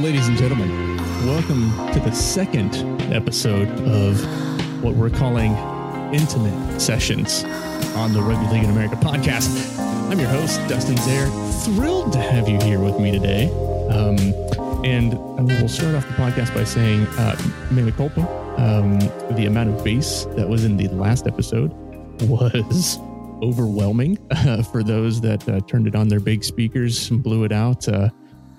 Ladies and gentlemen, welcome to the second episode of what we're calling Intimate Sessions on the Rugby League in America podcast. I'm your host, Dustin Zaire. Thrilled to have you here with me today. Um, and we'll start off the podcast by saying, uh, mea culpa, um, the amount of bass that was in the last episode was overwhelming uh, for those that uh, turned it on their big speakers and blew it out. Uh,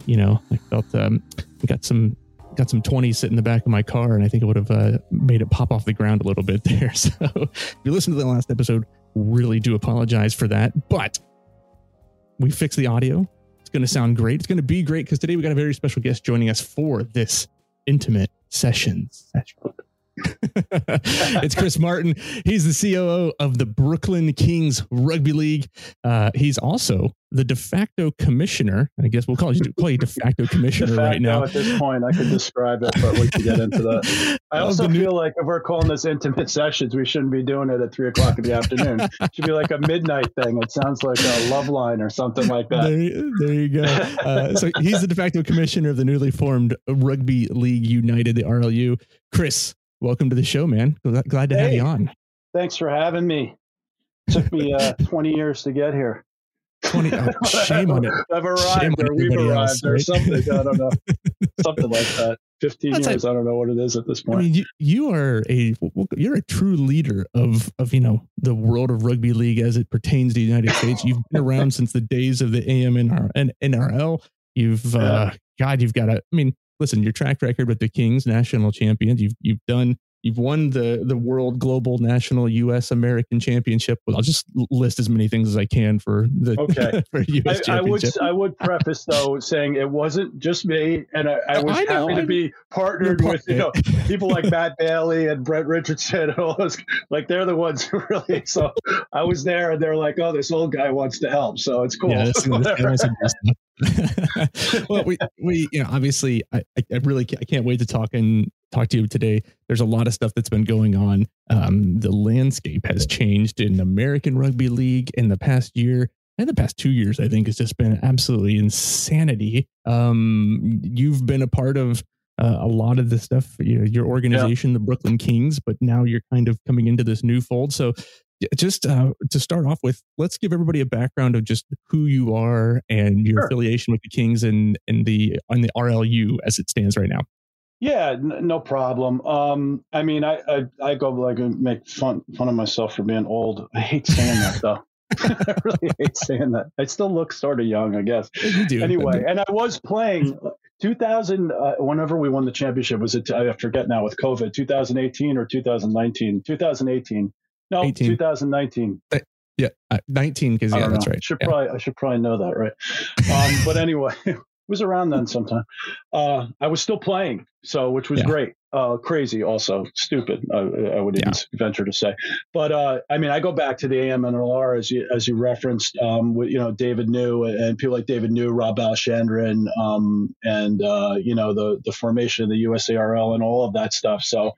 you know, I felt um, got some got some 20 sitting in the back of my car, and I think it would have uh, made it pop off the ground a little bit there. So, if you listen to the last episode, really do apologize for that. But we fixed the audio. It's going to sound great. It's going to be great because today we got a very special guest joining us for this intimate sessions. Session. it's Chris Martin. He's the COO of the Brooklyn Kings Rugby League. Uh, he's also the de facto commissioner. I guess we'll call you, call you de facto commissioner de facto right now. At this point, I could describe it, but we can get into that. I also new- feel like if we're calling this intimate sessions, we shouldn't be doing it at three o'clock in the afternoon. It should be like a midnight thing. It sounds like a love line or something like that. There, there you go. Uh, so he's the de facto commissioner of the newly formed Rugby League United, the RLU. Chris, welcome to the show, man. Glad to hey, have you on. Thanks for having me. It took me uh, 20 years to get here. 20 oh, shame on it. I've arrived or we've arrived else, right? or something. I don't know. something like that. 15 That's years. Like, I don't know what it is at this point. I mean, you, you are a you're a true leader of of you know the world of rugby league as it pertains to the United States. You've been around since the days of the AMNR and NRL. You've yeah. uh, God, you've got a. I mean, listen, your track record with the Kings, national champions. You've you've done You've won the the world, global, national, U.S. American championship. Well, I'll just list as many things as I can for the okay. for U.S. I, I, would I would preface though saying it wasn't just me, and I, I oh, was I know, happy to be partnered with you know people like Matt Bailey and Brett Richardson those. Like they're the ones who really. So I was there, and they're like, "Oh, this old guy wants to help," so it's cool. Yeah, well, we we you know obviously I I really can't, I can't wait to talk and talk to you today. There's a lot of stuff that's been going on. Um, the landscape has changed in American Rugby League in the past year and the past two years. I think has just been absolutely insanity. Um, you've been a part of uh, a lot of the stuff, you know, your organization, yeah. the Brooklyn Kings, but now you're kind of coming into this new fold. So just uh, to start off with, let's give everybody a background of just who you are and your sure. affiliation with the Kings and and the on the RLU as it stands right now. Yeah, n- no problem. Um, I mean, I, I, I go like make fun fun of myself for being old. I hate saying that though. I really hate saying that. I still look sort of young, I guess. You do. Anyway, and I was playing 2000. Uh, whenever we won the championship, was it? I forget now with COVID. 2018 or 2019? 2018. No, 18. 2019. Yeah, uh, 19 because yeah, that's right. Should yeah. probably I should probably know that, right? Um, but anyway, it was around then sometime. Uh, I was still playing, so which was yeah. great. Uh, crazy, also stupid. I, I would even venture to say. But uh, I mean, I go back to the AMNRL as you as you referenced, um, with you know David Niu and people like David Niu, Rob Alchandrin, um, and uh, you know the the formation of the USARL and all of that stuff. So.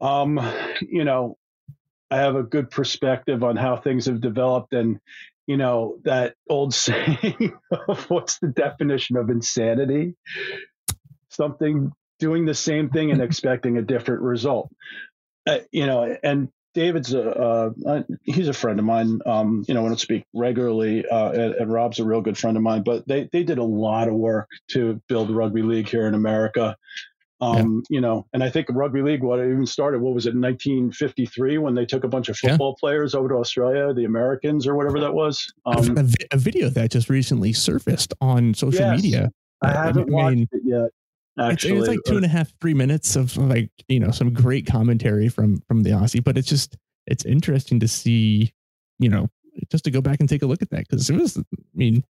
Um, you know, I have a good perspective on how things have developed and you know that old saying of what's the definition of insanity? Something doing the same thing and expecting a different result. Uh, you know and david's a uh, he's a friend of mine um, you know i don't speak regularly uh, and, and, rob's a real good friend of mine but they, they did a lot of work to build rugby league here in america um, yeah. You know, and I think rugby league, what it even started, what was it, 1953 when they took a bunch of football yeah. players over to Australia, the Americans or whatever that was. Um, a, a, video that just recently surfaced on social yes, media. I haven't I mean, watched it yet. Actually, it's, it's, like two and a half, three minutes of like you know some great commentary from from the Aussie, but it's just it's interesting to see, you know, just to go back and take a look at that because it was, I mean,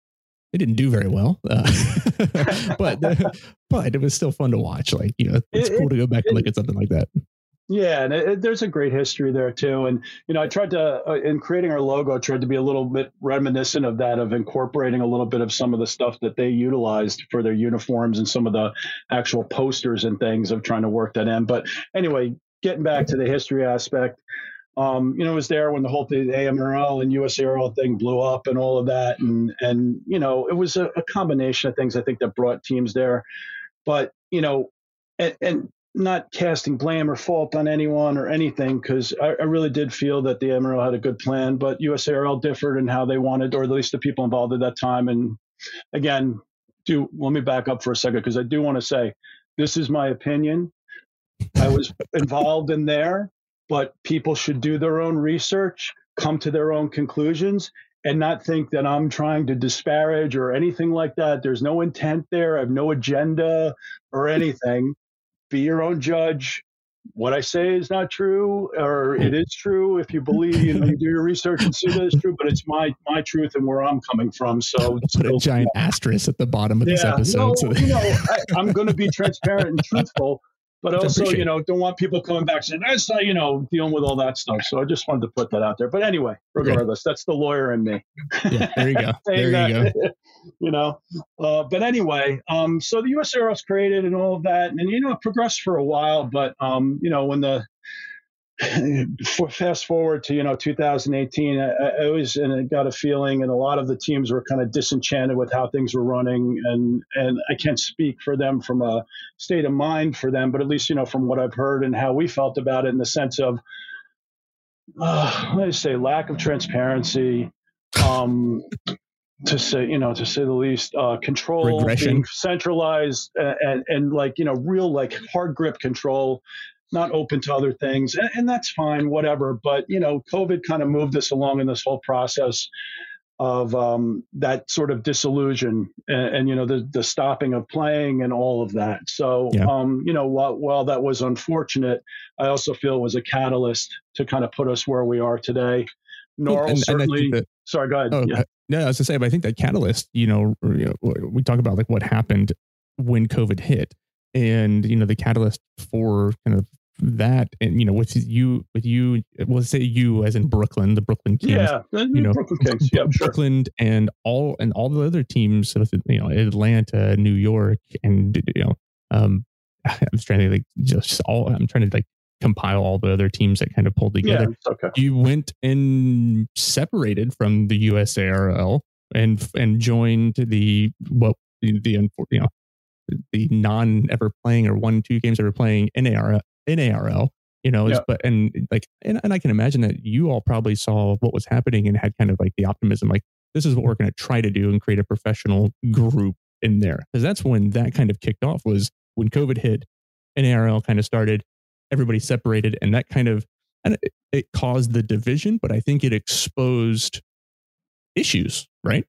they didn't do very well, uh, but but it was still fun to watch. Like you know, it's it, cool to go back it, and look at something like that. Yeah, and it, there's a great history there too. And you know, I tried to uh, in creating our logo, I tried to be a little bit reminiscent of that, of incorporating a little bit of some of the stuff that they utilized for their uniforms and some of the actual posters and things of trying to work that in. But anyway, getting back to the history aspect. Um, you know, it was there when the whole thing, the AMRL and USARL thing blew up and all of that. And, and you know, it was a, a combination of things I think that brought teams there. But, you know, and, and not casting blame or fault on anyone or anything, because I, I, really did feel that the MRL had a good plan, but USARL differed in how they wanted, or at least the people involved at that time. And again, do let me back up for a second because I do want to say this is my opinion. I was involved in there but people should do their own research, come to their own conclusions, and not think that I'm trying to disparage or anything like that. There's no intent there. I have no agenda or anything. Be your own judge. What I say is not true, or it is true if you believe you, know, you do your research and see that it's true. But it's my my truth and where I'm coming from. So put a giant asterisk at the bottom of yeah, this episode. No, you know, I, I'm going to be transparent and truthful but also, you know, don't want people coming back saying that's not, you know, dealing with all that stuff. So I just wanted to put that out there. But anyway, regardless, that's the lawyer in me. Yeah, there you go. there you that, go. you know, uh, but anyway, um, so the USARL was created and all of that, and you know, it progressed for a while. But um, you know, when the fast forward to you know 2018 I, I was and I got a feeling and a lot of the teams were kind of disenchanted with how things were running and and I can't speak for them from a state of mind for them but at least you know from what I've heard and how we felt about it in the sense of uh, let me say lack of transparency um, to say you know to say the least uh, control Regression. centralized and, and, and like you know real like hard grip control not open to other things, and, and that's fine, whatever. But you know, COVID kind of moved us along in this whole process of um, that sort of disillusion and, and, you know the the stopping of playing and all of that. So yeah. um, you know while, while that was unfortunate, I also feel it was a catalyst to kind of put us where we are today. NARL and, certainly. And that, sorry, go ahead. Oh, yeah. No, I was to say, but I think that catalyst. You know, you know, we talk about like what happened when COVID hit, and you know the catalyst for kind of that and you know with you with you we'll say you as in brooklyn the brooklyn kings yeah you know brooklyn kings yeah brooklyn and all and all the other teams you know atlanta new york and you know um i'm trying to like just all i'm trying to like compile all the other teams that kind of pulled together yeah, okay. you went and separated from the usarl and and joined the what the, you know the non ever playing or one two games ever playing NAR in ARL, you know, yep. but and like and, and I can imagine that you all probably saw what was happening and had kind of like the optimism, like this is what we're going to try to do and create a professional group in there. Because that's when that kind of kicked off was when COVID hit, and ARL kind of started, everybody separated, and that kind of and it, it caused the division, but I think it exposed issues, right?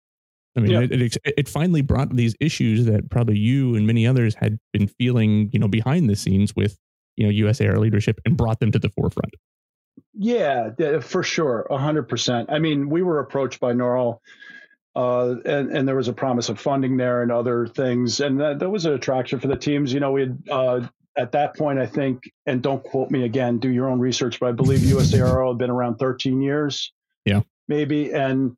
I mean, it, it, it finally brought these issues that probably you and many others had been feeling, you know, behind the scenes with you know USAR leadership and brought them to the forefront. Yeah, for sure, hundred percent. I mean, we were approached by NARL, uh, and and there was a promise of funding there and other things, and that, that was an attraction for the teams. You know, we had uh, at that point, I think, and don't quote me again, do your own research, but I believe USARL had been around 13 years. Yeah, maybe, and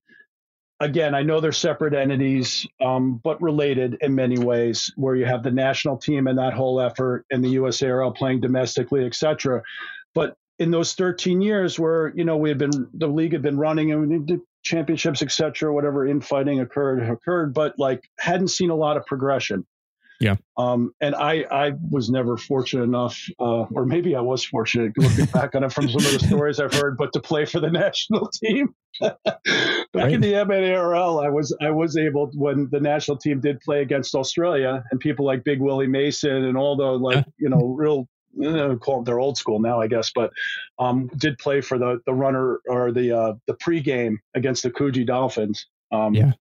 again, I know they're separate entities, um, but related in many ways, where you have the national team and that whole effort and the U.S. USARL playing domestically, et cetera. But in those 13 years where, you know, we had been, the league had been running and we championships, et cetera, whatever infighting occurred, occurred, but like hadn't seen a lot of progression. Yeah. Um, and I, I was never fortunate enough, uh, or maybe I was fortunate looking back on it from some of the stories I've heard, but to play for the national team. Back right. in the AMNRL, I was I was able when the national team did play against Australia, and people like Big Willie Mason and all the like you know real call they're old school now, I guess, but um, did play for the the runner or the uh, the pregame against the Coogee Dolphins. Um, yeah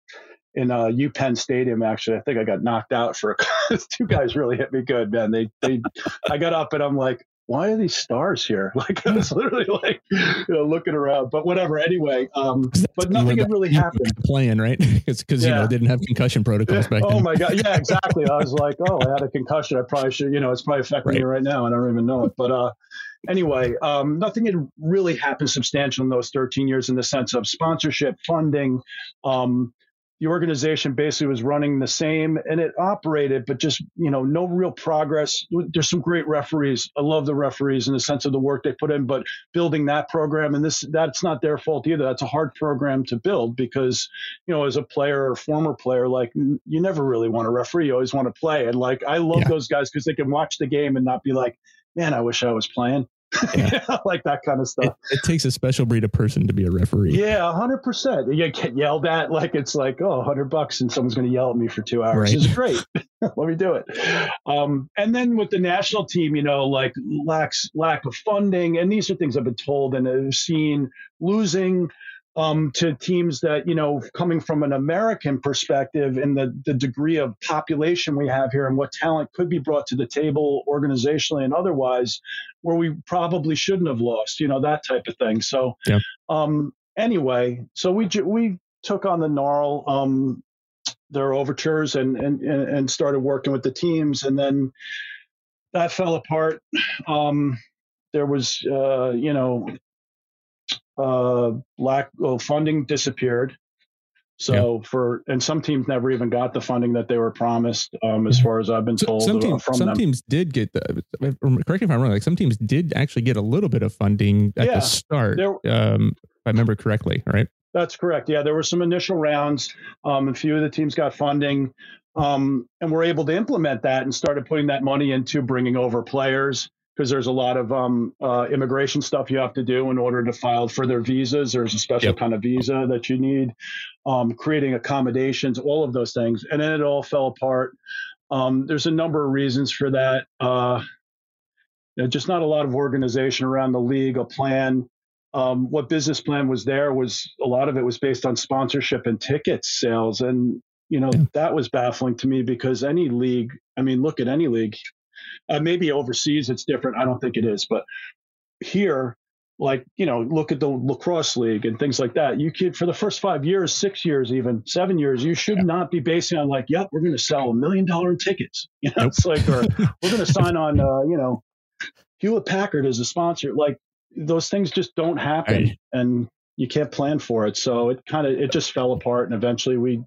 in uh, UPenn Stadium. Actually, I think I got knocked out for a, two guys really hit me good, man. They they I got up and I'm like, why are these stars here? Like I was literally like you know, looking around, but whatever. Anyway, um, but nothing had really happened. Playing right because because yeah. you know didn't have concussion protocols back oh then. Oh my god, yeah, exactly. I was like, oh, I had a concussion. I probably should. You know, it's probably affecting right. me right now, and I don't even know it. But uh, anyway, um, nothing had really happened substantial in those 13 years in the sense of sponsorship, funding. Um, the organization basically was running the same and it operated, but just, you know, no real progress. There's some great referees. I love the referees in the sense of the work they put in, but building that program and this, that's not their fault either. That's a hard program to build because, you know, as a player or former player, like you never really want to referee. You always want to play. And like, I love yeah. those guys because they can watch the game and not be like, man, I wish I was playing. Yeah. like that kind of stuff. It, it, takes a special breed of person to be a referee. Yeah, hundred percent. You get yelled at like it's like oh, hundred bucks, and someone's going to yell at me for two hours. Right. It's great. Let me do it. Um, and then with the national team, you know, like lacks lack of funding, and these are things I've been told and have seen losing um, to teams that, you know, coming from an American perspective and the, the degree of population we have here and what talent could be brought to the table organizationally and otherwise, where we probably shouldn't have lost, you know, that type of thing. So, yeah. um, anyway, so we, we took on the NARL, um, their overtures and, and, and started working with the teams. And then that fell apart. Um, there was, uh, you know, uh, lack of funding disappeared. So yeah. for and some teams never even got the funding that they were promised, um, as far as I've been told. Some, teams, some them. teams did get the. Correct me if I'm wrong. Like some teams did actually get a little bit of funding at yeah, the start, there, um, if I remember correctly. Right. That's correct. Yeah, there were some initial rounds. Um, a few of the teams got funding, um, and were able to implement that and started putting that money into bringing over players because there's a lot of um, uh, immigration stuff you have to do in order to file for their visas. There's a special yep. kind of visa that you need, um, creating accommodations, all of those things. And then it all fell apart. Um, there's a number of reasons for that. Uh, you know, just not a lot of organization around the league, a plan. Um, what business plan was there was a lot of it was based on sponsorship and ticket sales. And, you know, yeah. that was baffling to me because any league, I mean, look at any league, uh, maybe overseas it's different. I don't think it is, but here, like you know, look at the lacrosse league and things like that. You could for the first five years, six years, even seven years, you should yeah. not be basing on like, yep, we're going to sell a million dollar tickets. You know, nope. it's like, or we're going to sign on, uh, you know, Hewlett Packard as a sponsor. Like those things just don't happen, and you can't plan for it. So it kind of it just fell apart, and eventually we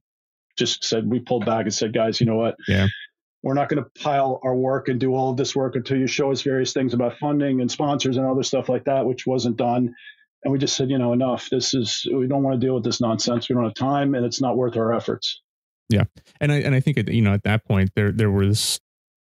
just said we pulled back and said, guys, you know what? Yeah we're not going to pile our work and do all of this work until you show us various things about funding and sponsors and other stuff like that, which wasn't done. And we just said, you know, enough. This is we don't want to deal with this nonsense. We don't have time, and it's not worth our efforts. Yeah, and I and I think you know at that point there there was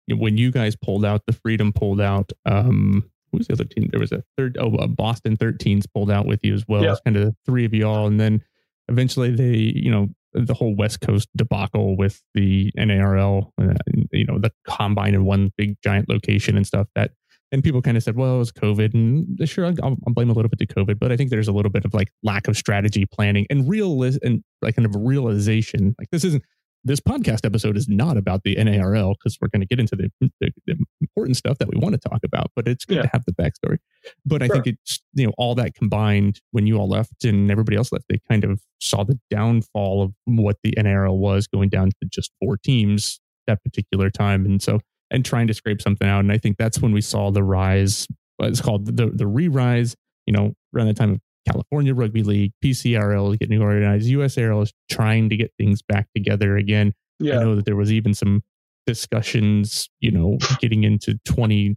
when you guys pulled out, the Freedom pulled out. Um, who was the other team? There was a third. Oh, uh, Boston 13s pulled out with you as well. Yeah. It's kind of the three of you all, and then eventually they you know the whole West Coast debacle with the NARL, uh, you know, the combine in one big giant location and stuff that, and people kind of said, well, it was COVID. And sure, I'll, I'll, blame a little bit to COVID, but I think there's a little bit of like lack of strategy planning and real and like kind of realization. Like this isn't, this podcast episode is not about the NARL because we're going to get into the, the, the, important stuff that we want to talk about, but it's good yeah. to have the backstory. But I think it's, you know, all that combined when you all left and everybody else left, they kind of saw the downfall of what the NARL was going down to just four teams that particular time. And so, and trying to scrape something out. And I think that's when we saw the rise, it's called the, the re rise, you know, around the time of California Rugby League, PCRL is getting organized, USARL is trying to get things back together again. Yeah. I know that there was even some discussions, you know, getting into 20,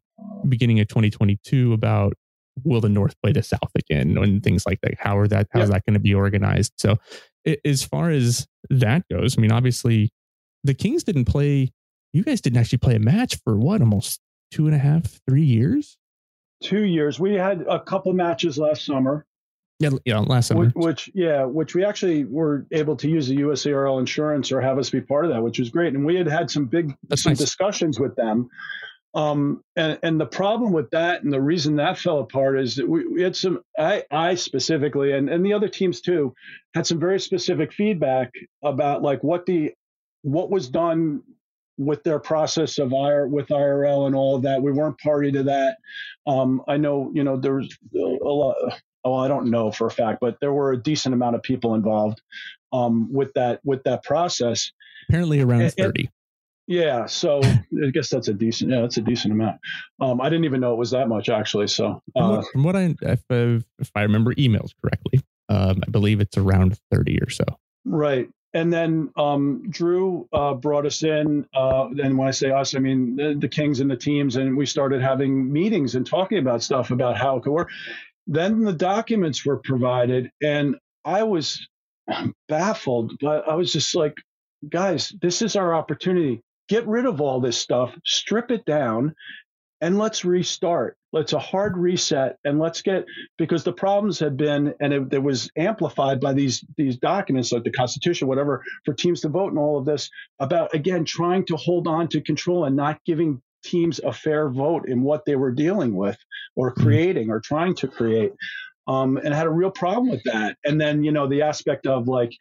beginning of 2022 about will the North play the South again and things like that. How are that, how yeah. is that going to be organized? So it, as far as that goes, I mean, obviously the Kings didn't play, you guys didn't actually play a match for what, almost two and a half, three years? Two years. We had a couple matches last summer. Yeah, yeah, last summer. Which, which, yeah, which we actually were able to use the USARL insurance or have us be part of that, which was great. And we had had some big That's some nice. discussions with them. Um, and and the problem with that, and the reason that fell apart is that we, we had some. I I specifically, and and the other teams too, had some very specific feedback about like what the what was done with their process of IR with IRL and all of that. We weren't party to that. Um, I know, you know, there was a lot well, I don't know for a fact, but there were a decent amount of people involved um, with that with that process. Apparently, around and, thirty. And, yeah, so I guess that's a decent. Yeah, that's a decent amount. Um, I didn't even know it was that much actually. So uh, from, what, from, what, I if, if I remember emails correctly, um, I believe it's around thirty or so. Right. and then um, Drew uh, brought us in. Uh, and when I say us, I mean the, the, Kings and the teams, and we started having meetings and talking about stuff about how it could work. Then the documents were provided, and I was baffled, but I was just like, guys, this is our opportunity. Get rid of all this stuff, strip it down, and let's restart. Let's a hard reset and let's get because the problems had been and it, it, was amplified by these these documents like the Constitution, whatever, for teams to vote and all of this about again trying to hold on to control and not giving teams a fair vote in what they were dealing with or mm-hmm. creating or trying to create. Um, and had a real problem with that. And then you know the aspect of like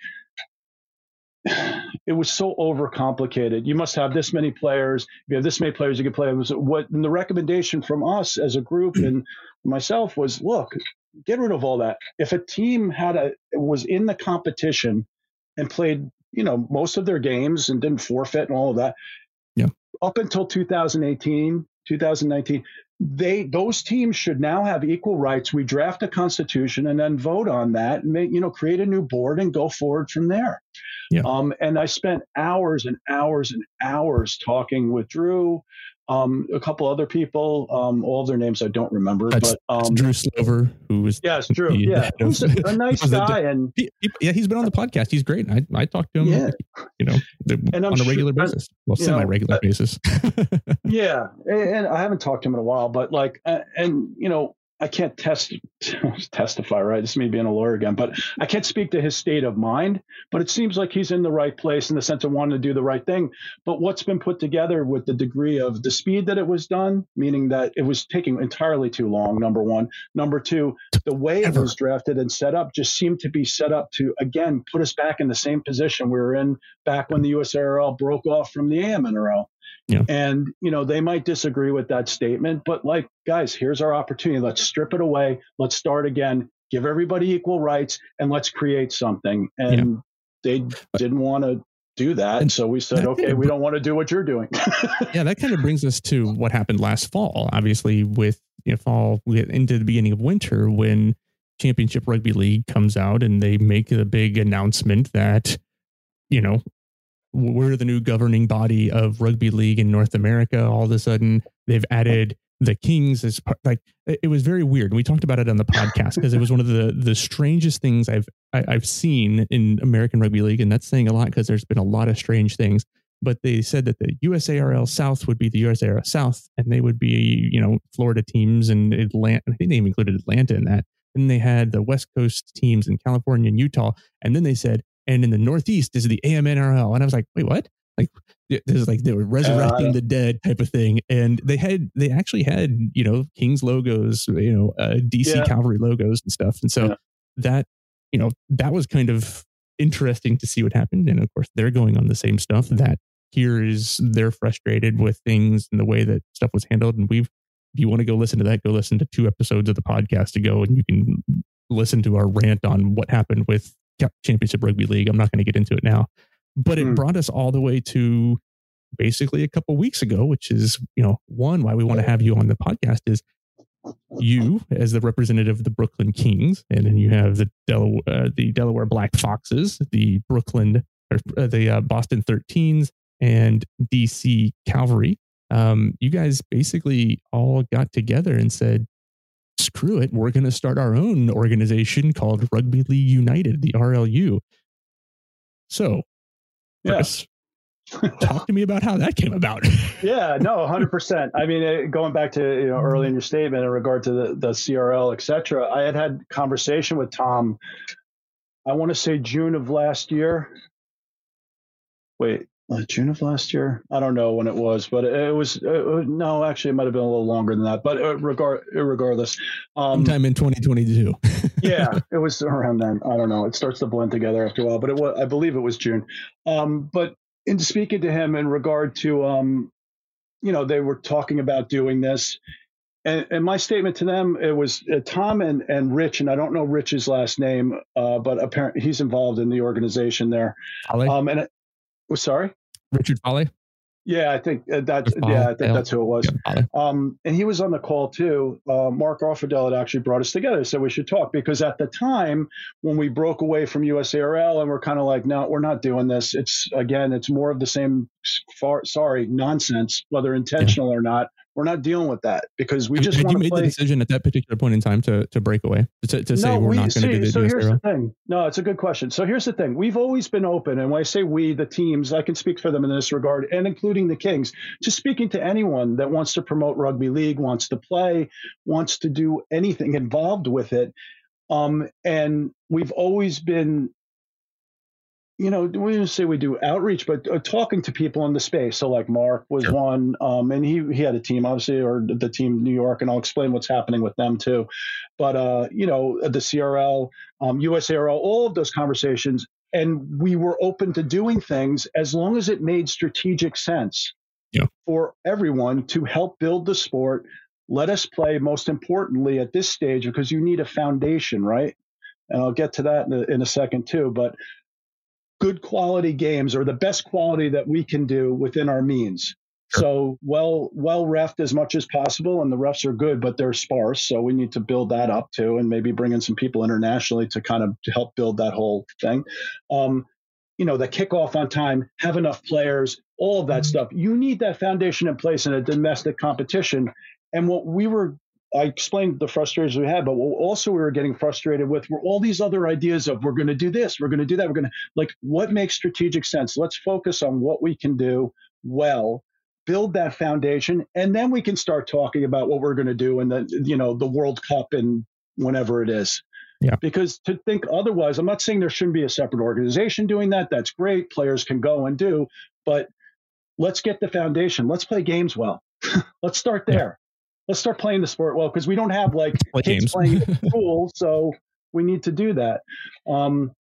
it was so overcomplicated. You must have this many players. If you have this many players, you can play. What and the recommendation from us as a group and myself was, look, get rid of all that. If a team had a was in the competition and played, you know, most of their games and didn't forfeit and all of that, up until 2018, 2019, they those teams should now have equal rights. We draft a constitution and then vote on that and make, you know create a new board and go forward from there. Yeah. Um, and I spent hours and hours and hours talking with Drew, um, a couple other people. Um, all of their names I don't remember, that's, but um, Drew Slover, who was yes, Drew, yeah, who's a, a nice guy, and he, he, yeah, he's been on the podcast. He's great. I I talked to him, yeah. you know, and on I'm a regular sure, basis, well, semi-regular know, basis. yeah, and I haven't talked to him in a while, but like, and you know, I can't test testify, right? This is me being a lawyer again, but I can't speak to his state of mind. But it seems like he's in the right place in the sense of wanting to do the right thing. But what's been put together with the degree of the speed that it was done, meaning that it was taking entirely too long. Number one, number two, the way it was drafted and set up just seemed to be set up to again put us back in the same position we were in back when the USARL broke off from the AMNRL. Yeah. And, you know, they might disagree with that statement, but like, guys, here's our opportunity. Let's strip it away. Let's start again, give everybody equal rights, and let's create something. And yeah. they didn't want to do that. And so we said, okay, we don't want to do what you're doing. yeah, that kind of brings us to what happened last fall, obviously, with you know, fall into the beginning of winter when Championship Rugby League comes out and they make a big announcement that, you know, we're the new governing body of rugby league in North America. All of a sudden, they've added the Kings as part, like it was very weird. We talked about it on the podcast because it was one of the the strangest things I've I, have i have seen in American rugby league, and that's saying a lot because there's been a lot of strange things. But they said that the USARL South would be the USARL South, and they would be you know Florida teams and Atlanta. I think they even included Atlanta in that. And they had the West Coast teams in California and Utah, and then they said and in the Northeast is the AMNRL. And I was like, wait, what? Like this is like they were resurrecting uh, the dead type of thing. And they had they actually had you know Kings logos, you know uh, DC yeah. Cavalry logos and stuff. And so yeah. that you know that was kind of interesting to see what happened. And of course, they're going on the same stuff. That here is they're frustrated with things and the way that stuff was handled. And we've if you want to go listen to that, go listen to two episodes of the podcast ago, and you can listen to our rant on what happened with Championship Rugby League. I'm not going to get into it now, but it mm. brought us all the way to basically a couple weeks ago, which is you know one why we want to have you on the podcast is you as the representative of the Brooklyn Kings, and then you have the Delaware, uh, the Delaware Black Foxes, the Brooklyn or uh, the uh, Boston 13s, and DC Cavalry. Um, you guys basically all got together and said, screw it, we're going to start our own organization called Rugby League United, the RLU. So, yes. yeah. talk to me about how that came about. yeah, no, 100%. I mean, going back to, you know, early in your statement in regard to the, the CRL, et cetera, I had had conversation with Tom, I want to say June of last year. Wait, uh, June of last year. I don't know when it was, but it was uh, no. Actually, it might have been a little longer than that. But uh, regard regardless, um, sometime in 2022. yeah, it was around then. I don't know. It starts to blend together after a while, but it was. I believe it was June. Um, but in speaking to him in regard to, um, you know, they were talking about doing this, and, and my statement to them it was uh, Tom and and Rich, and I don't know Rich's last name, uh, but apparently he's involved in the organization there. Um, and it, oh, sorry. Richard Foley. Yeah, I think uh, that's yeah, I think that's who it was. Um, and he was on the call too. Uh, Mark Offerdale had actually brought us together, said we should talk because at the time when we broke away from USARL and we're kind of like, no, we're not doing this. It's again, it's more of the same. Far, sorry, nonsense, whether intentional yeah. or not. We're not dealing with that because we just want to made play. the decision at that particular point in time to to break away to, to say no, we're we, not going to do the So here's the thing. No, it's a good question. So here's the thing. We've always been open, and when I say we, the teams, I can speak for them in this regard, and including the Kings, just speaking to anyone that wants to promote rugby league, wants to play, wants to do anything involved with it. Um, and we've always been you know, we didn't say we do outreach, but uh, talking to people in the space. So, like Mark was sure. one, um, and he he had a team, obviously, or the team New York, and I'll explain what's happening with them too. But uh, you know, the CRL, um, USARL, all of those conversations, and we were open to doing things as long as it made strategic sense yeah. for everyone to help build the sport. Let us play, most importantly, at this stage, because you need a foundation, right? And I'll get to that in a, in a second too. But good quality games or the best quality that we can do within our means. Sure. So well well refed as much as possible, and the refs are good, but they're sparse. So we need to build that up too, and maybe bring in some people internationally to kind of to help build that whole thing. Um, you know, the kickoff on time, have enough players, all of that mm-hmm. stuff. You need that foundation in place in a domestic competition. And what we were I explained the frustrations we had, but also we were getting frustrated with were all these other ideas of we're going to do this, we're going to do that, we're going to like what makes strategic sense. Let's focus on what we can do well, build that foundation, and then we can start talking about what we're going to do in the you know the World Cup and whenever it is. Yeah. Because to think otherwise, I'm not saying there shouldn't be a separate organization doing that. That's great. Players can go and do, but let's get the foundation. Let's play games well. let's start there let's start playing the sport well because we don't have like play kids games. playing pool, so we need to do that. Um,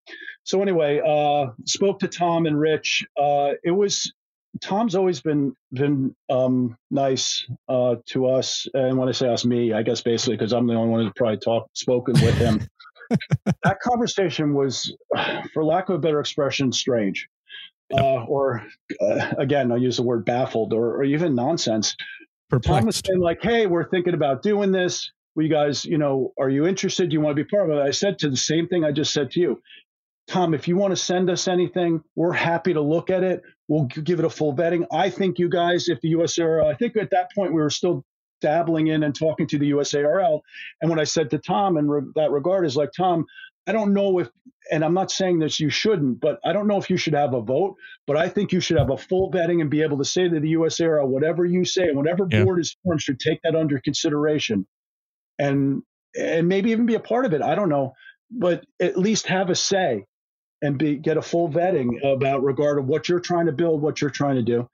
so anyway, uh, spoke to Tom and Rich. Uh, it was Tom's always been been um, nice uh, to us, and when I say us, me, I guess basically because I'm the only one who's probably talked spoken with him. that conversation was, for lack of a better expression, strange. Uh, or uh, again, I'll use the word baffled or, or even nonsense. Perplexed. Thomas been like, "Hey, we're thinking about doing this. You guys, you know, are you interested? Do you want to be part of it?" I said to the same thing I just said to you, Tom. If you want to send us anything, we're happy to look at it. We'll give it a full vetting. I think you guys, if the USARL, I think at that point we were still dabbling in and talking to the USARL. And what I said to Tom in re- that regard is like, Tom, I don't know if, and I'm not saying that you shouldn't, but I don't know if you should have a vote. But I think you should have a full vetting and be able to say to the USARL, whatever you say, whatever yeah. board is formed should take that under consideration, and and maybe even be a part of it. I don't know, but at least have a say and be get a full vetting about regard of what you're trying to build, what you're trying to do.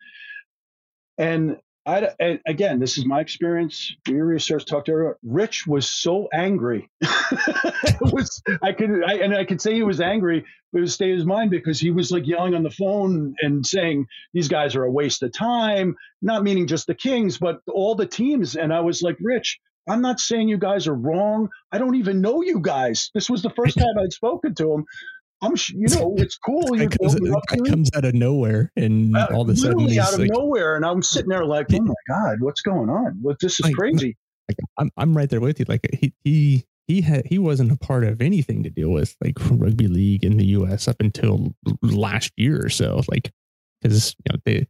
And I, again, this is my experience. Your research. Talk to everyone. Rich was so angry. it was I could I, and I could say he was angry, but it was stay his mind because he was like yelling on the phone and saying these guys are a waste of time. Not meaning just the Kings, but all the teams. And I was like, Rich, I'm not saying you guys are wrong. I don't even know you guys. This was the first time I'd spoken to him. I'm, you know, it's cool. it, comes, it comes, out of nowhere, and uh, all of a sudden, out of like, nowhere, and I'm sitting there like, oh my god, what's going on? What this is like, crazy. Like, I'm I'm right there with you. Like he he he had he wasn't a part of anything to deal with like rugby league in the U.S. up until last year or so. Like because you know they.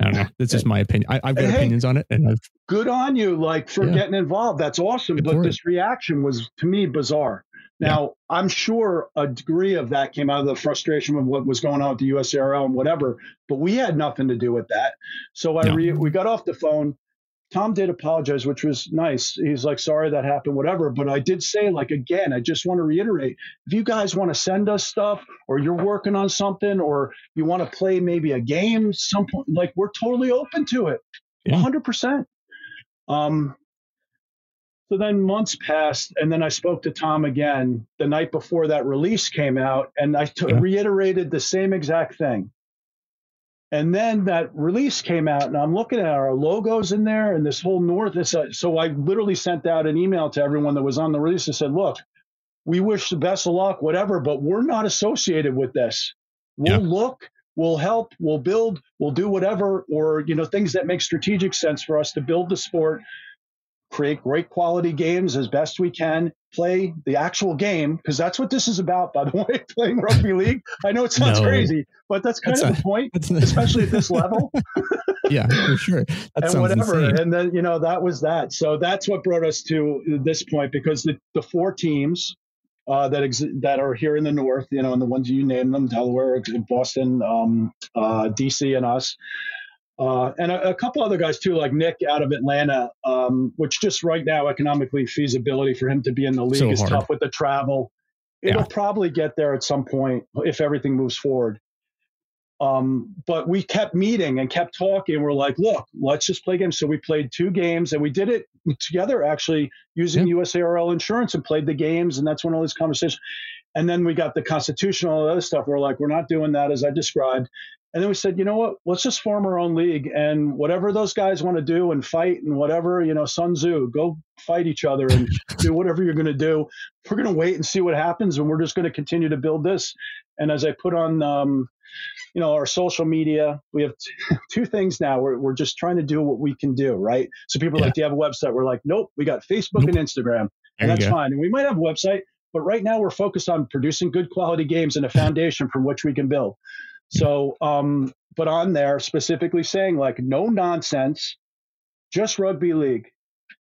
I don't know. That's just my opinion. I, have got hey, opinions on it, and I've good on you, like for yeah. getting involved. That's awesome. Good but this reaction was to me bizarre. Now, yeah. I'm sure a degree of that came out of the frustration of what was going on with the USARL and whatever, but we had nothing to do with that. So I re- we got off the phone. Tom did apologize, which was nice. He's like, sorry that happened, whatever. But I did say, like, again, I just want to reiterate if you guys want to send us stuff or you're working on something or you want to play maybe a game, some point, like, we're totally open to it. Yeah. 100%. Um, so then months passed, and then I spoke to Tom again the night before that release came out, and I t- yeah. reiterated the same exact thing. And then that release came out, and I'm looking at our logos in there and this whole North. This, uh, so I literally sent out an email to everyone that was on the release and said, "Look, we wish the best of luck, whatever, but we're not associated with this. We'll yeah. look, we'll help, we'll build, we'll do whatever, or you know, things that make strategic sense for us to build the sport, create great quality games as best we can, play the actual game, because that's what this is about, by the way, playing rugby league. I know it sounds no, crazy, but that's kind that's of the point, especially at this level. yeah, for sure. That and whatever. Insane. And then, you know, that was that. So that's what brought us to this point because the, the four teams uh, that ex- that are here in the north, you know, and the ones you name them, Delaware, Boston, um, uh, DC, and us. Uh, and a, a, couple other guys too, like Nick out of Atlanta, um, which just right now economically feasibility for him to be in the league so is hard. tough with the travel. It'll yeah. probably get there at some point if everything moves forward. Um, but we kept meeting and kept talking. We're like, look, let's just play games. So we played two games and we did it together actually using yeah. USARL insurance and played the games. And that's when all these conversations. And then we got the constitutional and all the other stuff. We're like, we're not doing that as I described. And then we said, you know what? Let's just form our own league and whatever those guys want to do and fight and whatever, you know, Sun Tzu, go fight each other and do whatever you're going to do. We're going to wait and see what happens and we're just going to continue to build this. And as I put on um, you know, our social media. We have t- two things now. We're, we're just trying to do what we can do, right? So people are like, do you have a website? We're like, nope, we got Facebook nope. and Instagram, and that's fine. And we might have a website, but right now we're focused on producing good quality games and a foundation from which we can build. So, um, but on there specifically saying like no nonsense, just rugby league.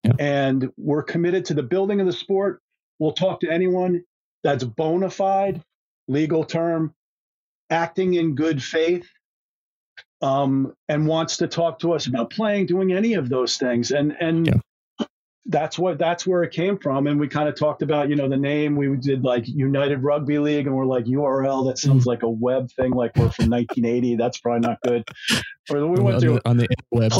Yeah. And we're committed to the building of the sport. We'll talk to anyone that's bona fide, legal term, acting in good faith um, and wants to talk to us about playing, doing any of those things. And and yeah. That's what that's where it came from. And we kind of talked about, you know, the name. We did like United Rugby League, and we're like URL. That sounds like a web thing, like we're from 1980. That's probably not good. Or we went on to the, on the web.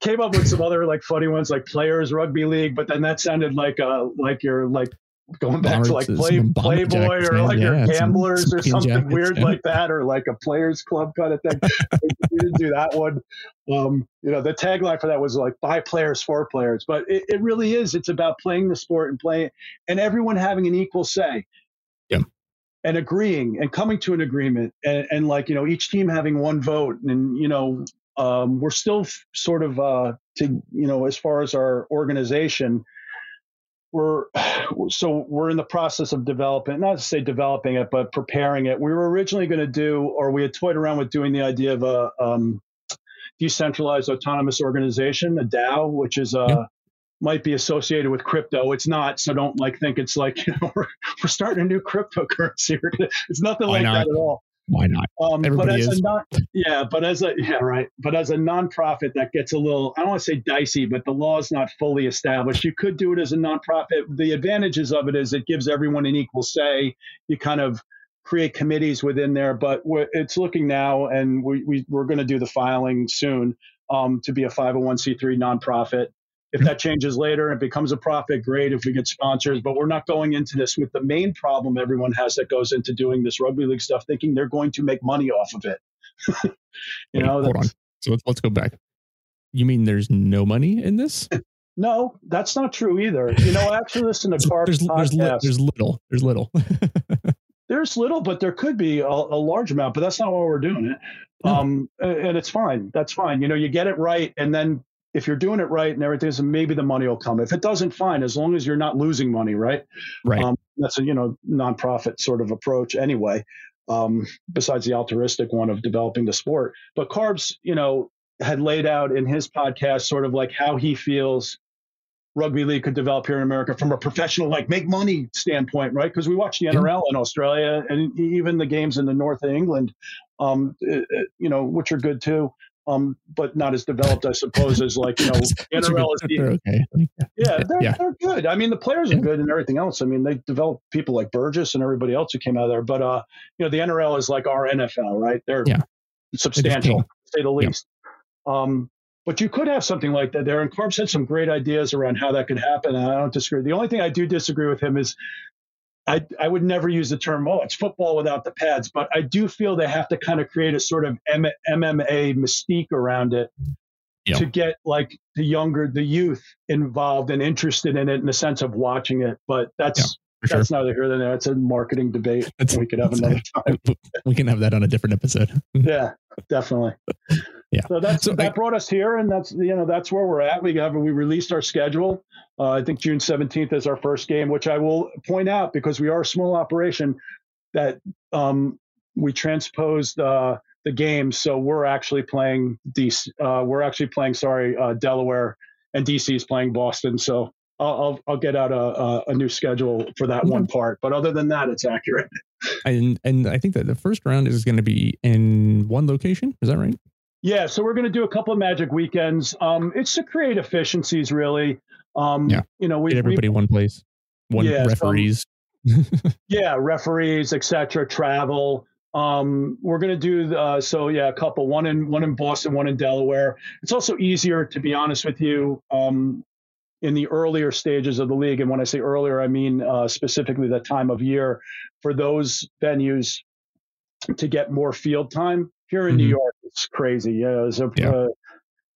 Came up with some other like funny ones, like Players Rugby League, but then that sounded like uh like you're like going back to like play, Playboy or like yeah, your gamblers or something jackets, weird yeah. like that, or like a players club kind of thing. we didn't do that one. Um, you know, the tagline for that was like by players for players, but it, it really is. It's about playing the sport and playing and everyone having an equal say. Yeah. And agreeing and coming to an agreement and, and like, you know, each team having one vote and, you know, um, we're still sort of uh, to, you know, as far as our organization, we're so we're in the process of developing not to say developing it but preparing it. We were originally going to do or we had toyed around with doing the idea of a um, decentralized autonomous organization a dao which is a yeah. might be associated with crypto. It's not so don't like think it's like you know we're, we're starting a new cryptocurrency. It's nothing like that at all why not? Um, but as is. a non, yeah, but as a yeah, right. But as a nonprofit, that gets a little I don't want to say dicey, but the law is not fully established. You could do it as a nonprofit. The advantages of it is it gives everyone an equal say. You kind of create committees within there, but it's looking now, and we, we we're going to do the filing soon um, to be a 501c3 nonprofit. If that changes later and becomes a profit, great. If we get sponsors, but we're not going into this with the main problem everyone has that goes into doing this rugby league stuff, thinking they're going to make money off of it. you Wait, know, hold on. So let's, let's go back. You mean there's no money in this? No, that's not true either. You know, I actually, listen to Carp's there's, podcast. There's, there's little. There's little. there's little, but there could be a, a, large amount. But that's not why we're doing it. No. Um, and it's fine. That's fine. You know, you get it right, and then if you're doing it right and everything, so maybe the money will come. If it doesn't, fine, as long as you're not losing money, right? Right. Um, that's a you know nonprofit sort of approach anyway. Um, besides the altruistic one of developing the sport, but Carbs, you know, had laid out in his podcast sort of like how he feels rugby league could develop here in America from a professional, like make money standpoint, right? Because we watch the NRL in Australia and even the games in the north of England, um, it, it, you know, which are good too um, but not as developed, I suppose, as like you know NRL is the, okay. Yeah, they're, yeah. they're good. I mean, the players are good and everything else. I mean, they developed people like Burgess and everybody else who came out of there. But uh, you know, the NRL is like our NFL, right? They're yeah. substantial, to say the least. Yeah. Um, but you could have something like that there. And Carbs had some great ideas around how that could happen. And I don't disagree. The only thing I do disagree with him is I, I would never use the term, oh, it's football without the pads, but I do feel they have to kind of create a sort of M- MMA mystique around it yep. to get like the younger, the youth involved and interested in it in the sense of watching it. But that's, that's sure. neither here nor there. It's a marketing debate. That's, we could have another time. We can have that on a different episode. yeah, definitely. Yeah. So that's so that I, brought us here, and that's you know that's where we're at. We have we released our schedule. Uh, I think June seventeenth is our first game, which I will point out because we are a small operation that um, we transposed uh, the game. so we're actually playing DC. Uh, we're actually playing sorry uh, Delaware, and DC is playing Boston. So I'll, I'll, I'll get out a, a, new schedule for that one part. But other than that, it's accurate. And and I think that the first round is going to be in one location. Is that right? Yeah. So we're going to do a couple of Magic weekends. Um, it's to create efficiencies, really. Um, yeah. You know, we get everybody we, one place, one yeah, referees. yeah, referees, etc. Travel. Um, we're going to do uh, so. Yeah, a couple. One in one in Boston, one in Delaware. It's also easier, to be honest with you. Um, in the earlier stages of the league. And when I say earlier, I mean uh, specifically the time of year for those venues to get more field time. Here in mm-hmm. New York, it's crazy. Yeah, it's, a, yeah. Uh,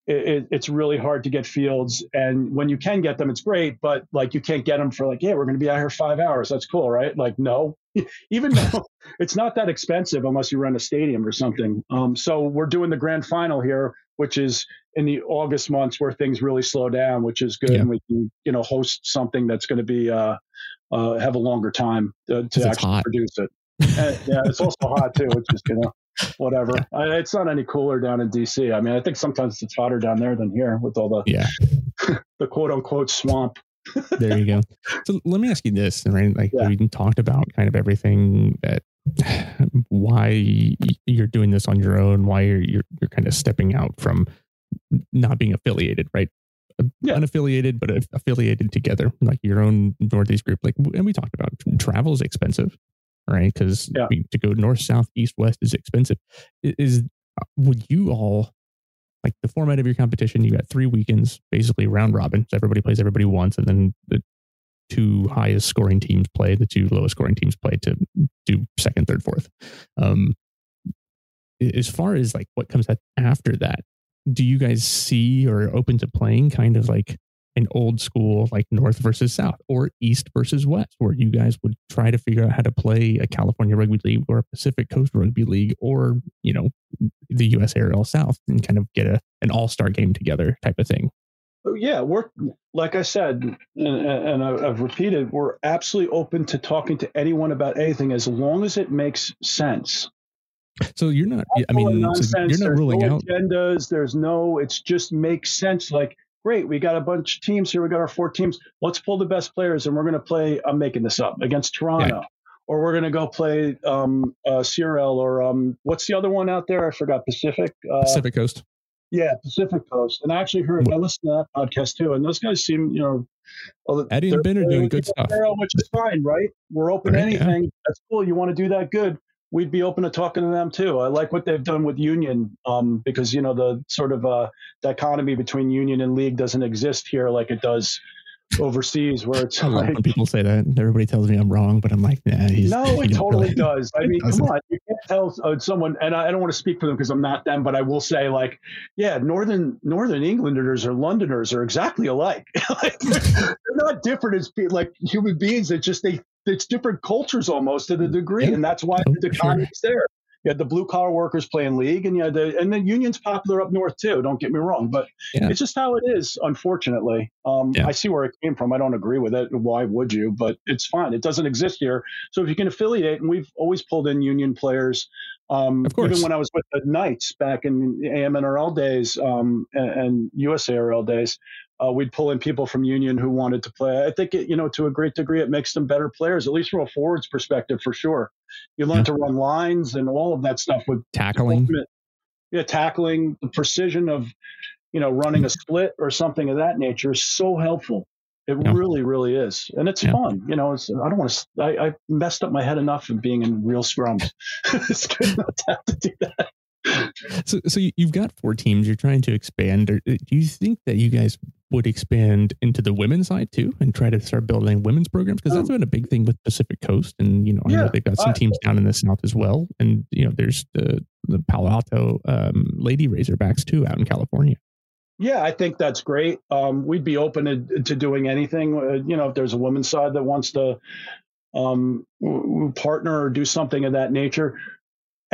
it, it's really hard to get fields, and when you can get them, it's great. But like, you can't get them for like, yeah, we're going to be out here five hours. That's cool, right? Like, no, even though it's not that expensive unless you rent a stadium or something. Um, so we're doing the grand final here, which is in the August months where things really slow down, which is good, yeah. and we can you know host something that's going to be uh, uh, have a longer time to, to actually hot. produce it. and, yeah, it's also hot too, which is you know whatever. I, it's not any cooler down in DC. I mean, I think sometimes it's hotter down there than here with all the yeah the quote unquote swamp. there you go. So let me ask you this, right? Like yeah. we talked about kind of everything that why you're doing this on your own, why you're you're, you're kind of stepping out from not being affiliated, right? Yeah. Unaffiliated, but affiliated together, like your own Northeast group. Like, and we talked about travel is expensive, right? Because yeah. to go north, south, east, west is expensive. Is would you all like the format of your competition? You got three weekends, basically round robin. So everybody plays everybody once, and then the two highest scoring teams play, the two lowest scoring teams play to do second, third, fourth. Um, as far as like what comes after that, do you guys see or open to playing kind of like an old school like north versus south or east versus west where you guys would try to figure out how to play a california rugby league or a pacific coast rugby league or you know the USARL south and kind of get a an all-star game together type of thing oh, yeah we're like i said and, and i've repeated we're absolutely open to talking to anyone about anything as long as it makes sense so you're not. I mean, so you're not there's ruling no out agendas. There's no. It's just makes sense. Like, great, we got a bunch of teams here. We got our four teams. Let's pull the best players, and we're going to play. I'm making this up against Toronto, yeah. or we're going to go play um, uh, CRL or um, what's the other one out there? I forgot. Pacific. Uh, Pacific Coast. Yeah, Pacific Coast. And I actually heard. I listened to that podcast too, and those guys seem, you know, well, Eddie and Ben are doing good stuff, which is fine, right? We're open right, to anything. Yeah. That's cool. You want to do that? Good we'd be open to talking to them too. I like what they've done with union um, because you know the sort of uh, dichotomy between union and league doesn't exist here like it does overseas where it's like people say that everybody tells me I'm wrong, but I'm like, nah, he's no, it totally really, does. I mean, come on, you can't tell uh, someone, and I, I, don't want to speak for them because I'm not them, but I will say, like, yeah, northern Northern Englanders or Londoners are exactly alike. like, they're not different as like human beings. It's just they it's different cultures almost to the degree, yeah. and that's why oh, the economy's sure. there. You had the blue collar workers playing league, and you had the and the union's popular up north too. Don't get me wrong, but yeah. it's just how it is. Unfortunately, um, yeah. I see where it came from. I don't agree with it. Why would you? But it's fine. It doesn't exist here. So if you can affiliate, and we've always pulled in union players. Um, of course. Even when I was with the Knights back in AMNRL days um, and, and USARL days, uh, we'd pull in people from Union who wanted to play. I think, it, you know, to a great degree, it makes them better players, at least from a forwards perspective, for sure. You learn yeah. to run lines and all of that stuff with tackling. Yeah, tackling the precision of, you know, running a split or something of that nature is so helpful. It yeah. really, really is, and it's yeah. fun. You know, it's, I don't want to. I, I messed up my head enough of being in real scrums. it's good not to have to do that so, so you've got four teams. You're trying to expand. Uh, do you think that you guys would expand into the women's side too, and try to start building women's programs? Because that's been a big thing with Pacific Coast, and you know, yeah, I know they've got some teams down in the south as well. And you know, there's the the Palo Alto um, Lady Razorbacks too out in California. Yeah, I think that's great. Um, we'd be open to, to doing anything. Uh, you know, if there's a women's side that wants to um, partner or do something of that nature.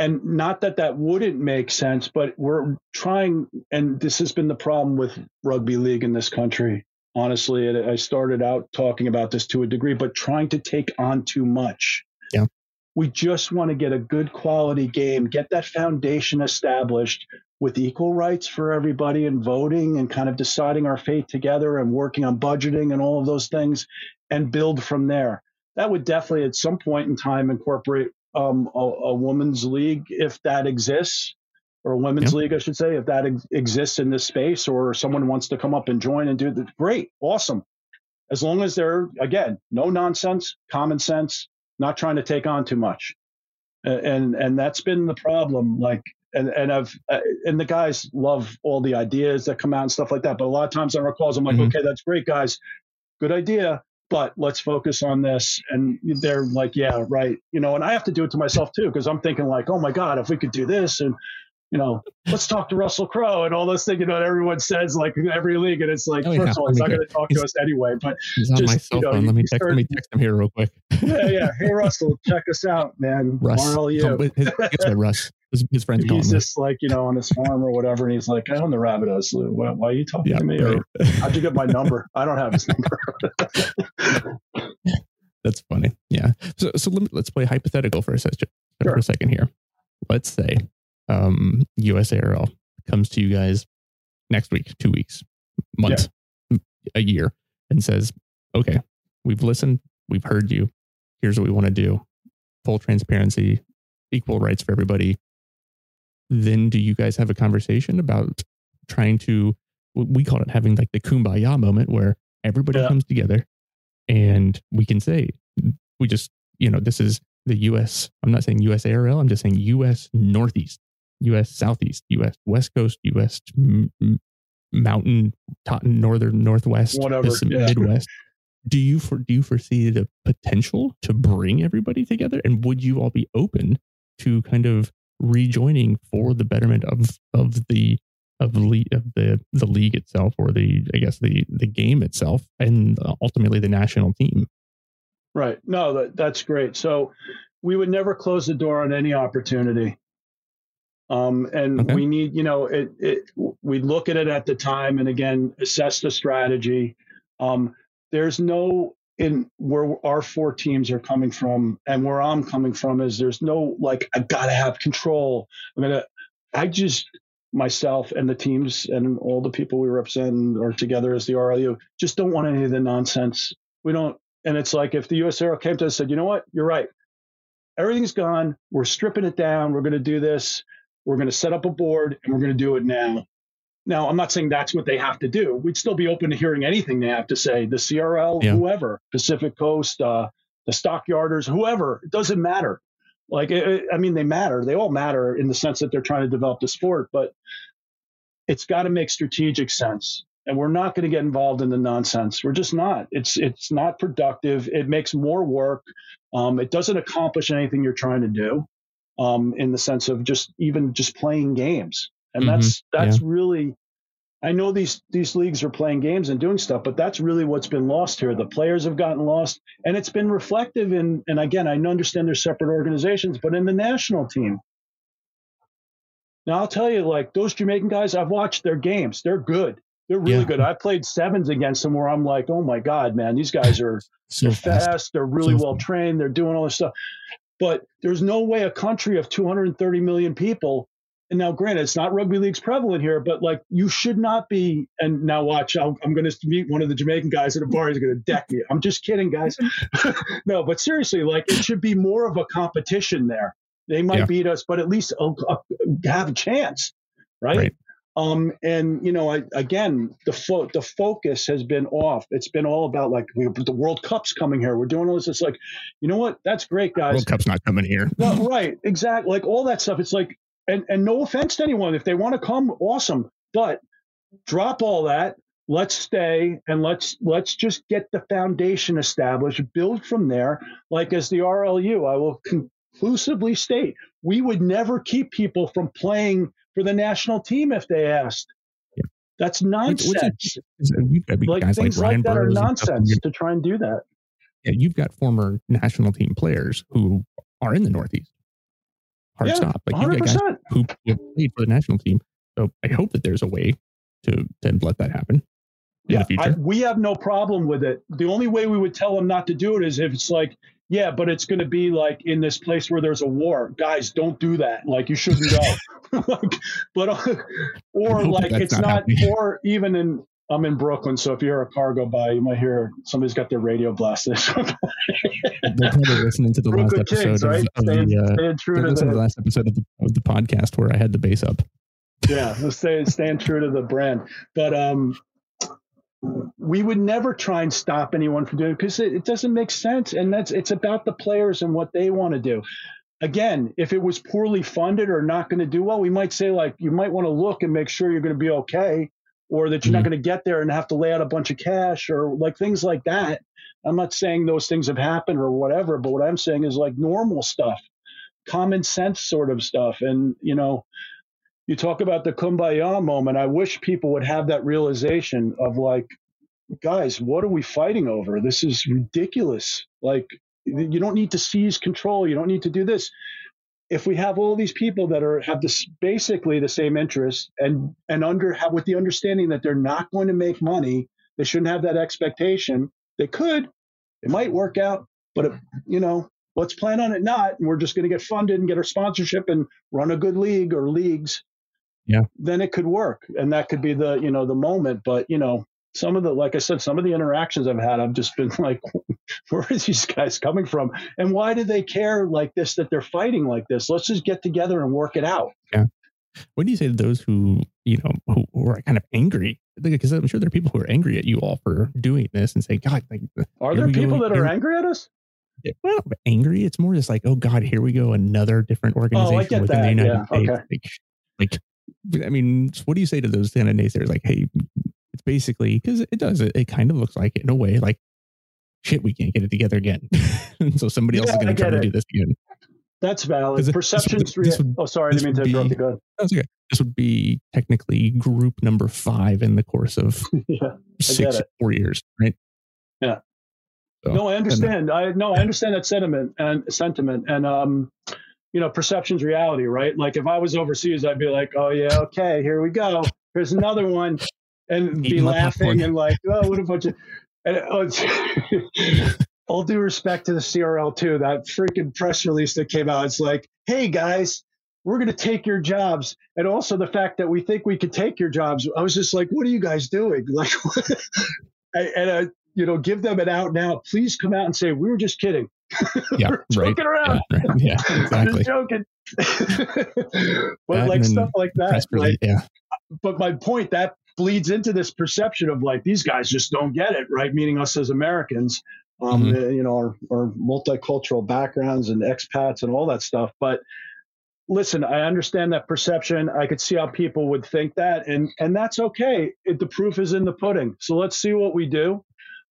And not that that wouldn't make sense, but we're trying, and this has been the problem with rugby league in this country. Honestly, I started out talking about this to a degree, but trying to take on too much. Yeah. We just want to get a good quality game, get that foundation established with equal rights for everybody and voting and kind of deciding our fate together and working on budgeting and all of those things and build from there. That would definitely at some point in time incorporate um, a, a, women's league if that exists, or a women's league, I should say, if that ex- exists in this space, or someone wants to come up and join and do that. Great, awesome. As long as they're again no nonsense, common sense, not trying to take on too much, and and that's been the problem. Like and and I've uh, and the guys love all the ideas that come out and stuff like that. But a lot of times on our calls, I'm like, mm-hmm. okay, that's great, guys, good idea but let's focus on this. And they're like, yeah, right. You know, and I have to do it to myself too, because I'm thinking like, oh my God, if we could do this and, you know, let's talk to Russell Crowe and all those things, you know, everyone says like every league. And it's like, oh, first of all, he's not going to talk to us anyway, but he's just, on my cell you know. Let me, text, start, let me text him here real quick. yeah. Yeah. Hey, Russell, check us out, man. Russ. RLU. His, his, Russ. His, his friends He's just like, you know, on his farm or whatever. And he's like, I own the Rabbitohs. Why, why are you talking yeah, to me? Right. Or how'd you get my number? I don't have his number. That's funny. Yeah. So, so let, us play hypothetical for a, second, sure. for a second here. Let's say um, USARL comes to you guys next week, two weeks, month, yeah. a year, and says, okay, we've listened, we've heard you. Here's what we want to do full transparency, equal rights for everybody. Then do you guys have a conversation about trying to, we call it having like the kumbaya moment where everybody yeah. comes together and we can say, we just, you know, this is the US, I'm not saying USARL, I'm just saying US Northeast, US Southeast, US West Coast, US m- Mountain, Northern Northwest, Whatever, yeah. Midwest. Do you for do you foresee the potential to bring everybody together? And would you all be open to kind of rejoining for the betterment of of the of the of the the league itself, or the I guess the the game itself, and ultimately the national team. Right. No, that, that's great. So we would never close the door on any opportunity. Um, and okay. we need, you know, it, it, we look at it at the time and again, assess the strategy. Um, there's no in where our four teams are coming from and where I'm coming from is there's no like, I gotta have control. I'm going to, I just, myself and the teams and all the people we represent are together as the RLU just don't want any of the nonsense. We don't, and it's like if the USARL came to us and said, you know what, you're right. Everything's gone. We're stripping it down. We're going to do this. We're going to set up a board and we're going to do it now. Now, I'm not saying that's what they have to do. We'd still be open to hearing anything they have to say. The CRL, yeah. whoever, Pacific Coast, uh, the Stockyarders, whoever, it doesn't matter. Like, it, I mean, they matter. They all matter in the sense that they're trying to develop the sport, but it's got to make strategic sense. And we're not going to get involved in the nonsense. We're just not. It's it's not productive. It makes more work. Um, it doesn't accomplish anything you're trying to do. Um, in the sense of just even just playing games, and mm-hmm. that's that's yeah. really I know these these leagues are playing games and doing stuff, but that's really what's been lost here. The players have gotten lost, and it's been reflective in. And again, I understand they're separate organizations, but in the national team. Now I'll tell you, like those Jamaican guys, I've watched their games. They're good. They're really yeah. good. I played sevens against them where I'm like, oh my god, man, these guys are so they're fast. fast. They're really so well trained. They're doing all this stuff. But there's no way a country of 230 million people and now granted it's not rugby league's prevalent here but like you should not be and now watch i am going to meet one of the jamaican guys at a bar he's going to deck me i'm just kidding guys no but seriously like it should be more of a competition there they might yeah. beat us but at least uh, uh, have a chance right? right. Um, and you know, I, again, the fo- the focus has been off. It's been all about like we, the World Cup's coming here. We're doing all this. It's like, you know what? That's great, guys. World Cup's not coming here. no, right? Exactly. Like all that stuff. It's like and and no offense to anyone, if they want to come, awesome. But drop all that. Let's stay and let's let's just get the foundation established, build from there. Like as the RLU, I will conclusively state we would never keep people from playing for the national team if they asked. Yeah. That's nonsense. like things like, like that are nonsense to try and do that. yeah, you've got former national team players who are in the Northeast. Hard yeah, stop. Like 100%. you got guys who played for the national team. So I hope that there's a way to to let that happen. Yeah, I, we have no problem with it. The only way we would tell them not to do it is if it's like, yeah, but it's going to be like in this place where there's a war. Guys, don't do that. Like you shouldn't go. like, but uh, or like it's not, not or even in I'm in Brooklyn, so if you hear a car go by, you might hear somebody's got their radio blasted. They're probably listening to the Brooklyn last episode Kings, right? of, staying, the, uh, staying true to the, the, last episode of the, of the podcast where I had the bass up. Yeah, stay, staying true to the brand. But um, we would never try and stop anyone from doing it because it, it doesn't make sense, and that's it's about the players and what they want to do again, if it was poorly funded or not going to do well, we might say like you might want to look and make sure you're going to be okay or that you're mm-hmm. not going to get there and have to lay out a bunch of cash or like things like that. I'm not saying those things have happened or whatever, but what I'm saying is like normal stuff, common sense sort of stuff. And, you know, you talk about the kumbaya moment. I wish people would have that realization of like, guys, what are we fighting over? This is ridiculous. Like, you don't need to seize control. You don't need to do this if we have all these people that are have this basically the same interest and and under have with the understanding that they're not going to make money, they shouldn't have that expectation. They could, it might work out, but it, you know, let's plan on it not, and we're just going to get funded and get our sponsorship and run a good league or leagues. Yeah, then it could work, and that could be the you know the moment. But you know, some of the like I said, some of the interactions I've had, I've just been like, where are these guys coming from? And why do they care like this that they're fighting like this? Let's just get together and work it out. Yeah. What do you say to those who, you know, who, who are kind of angry? Because I'm sure there are people who are angry at you all for doing this and say, God, like, are there people that are angry at us? Well, angry. It's more just like, oh God, here we go, another different oh, organization oh, within that. the United yeah, States. Okay. Like, like, I mean, what do you say to those kind of naysayers? Like, hey, it's basically because it does it, it kind of looks like it in a way like shit, we can't get it together again. so somebody else yeah, is going to try to do this again. That's valid. Perceptions. This would, oh, sorry, I didn't mean to interrupt you. Go Okay. This would be technically group number five in the course of yeah, six, four years, right? Yeah. So, no, I understand. I no, I understand that sentiment and sentiment and um, you know, perception's reality, right? Like if I was overseas, I'd be like, oh yeah, okay, here we go. Here's another one, and be laughing and like, oh, what a bunch of and oh, all due respect to the CRL too, that freaking press release that came out, it's like, hey guys, we're going to take your jobs. And also the fact that we think we could take your jobs. I was just like, what are you guys doing? Like, and, uh, you know, give them an out now. Please come out and say, we were just kidding. Yeah, right. around. Yeah, right. yeah exactly. just joking. but that like stuff like that. Like, yeah. But my point, that bleeds into this perception of like these guys just don't get it, right? Meaning us as Americans, um, mm-hmm. you know, our, our multicultural backgrounds and expats and all that stuff. But listen, I understand that perception. I could see how people would think that, and and that's okay. It, the proof is in the pudding. So let's see what we do.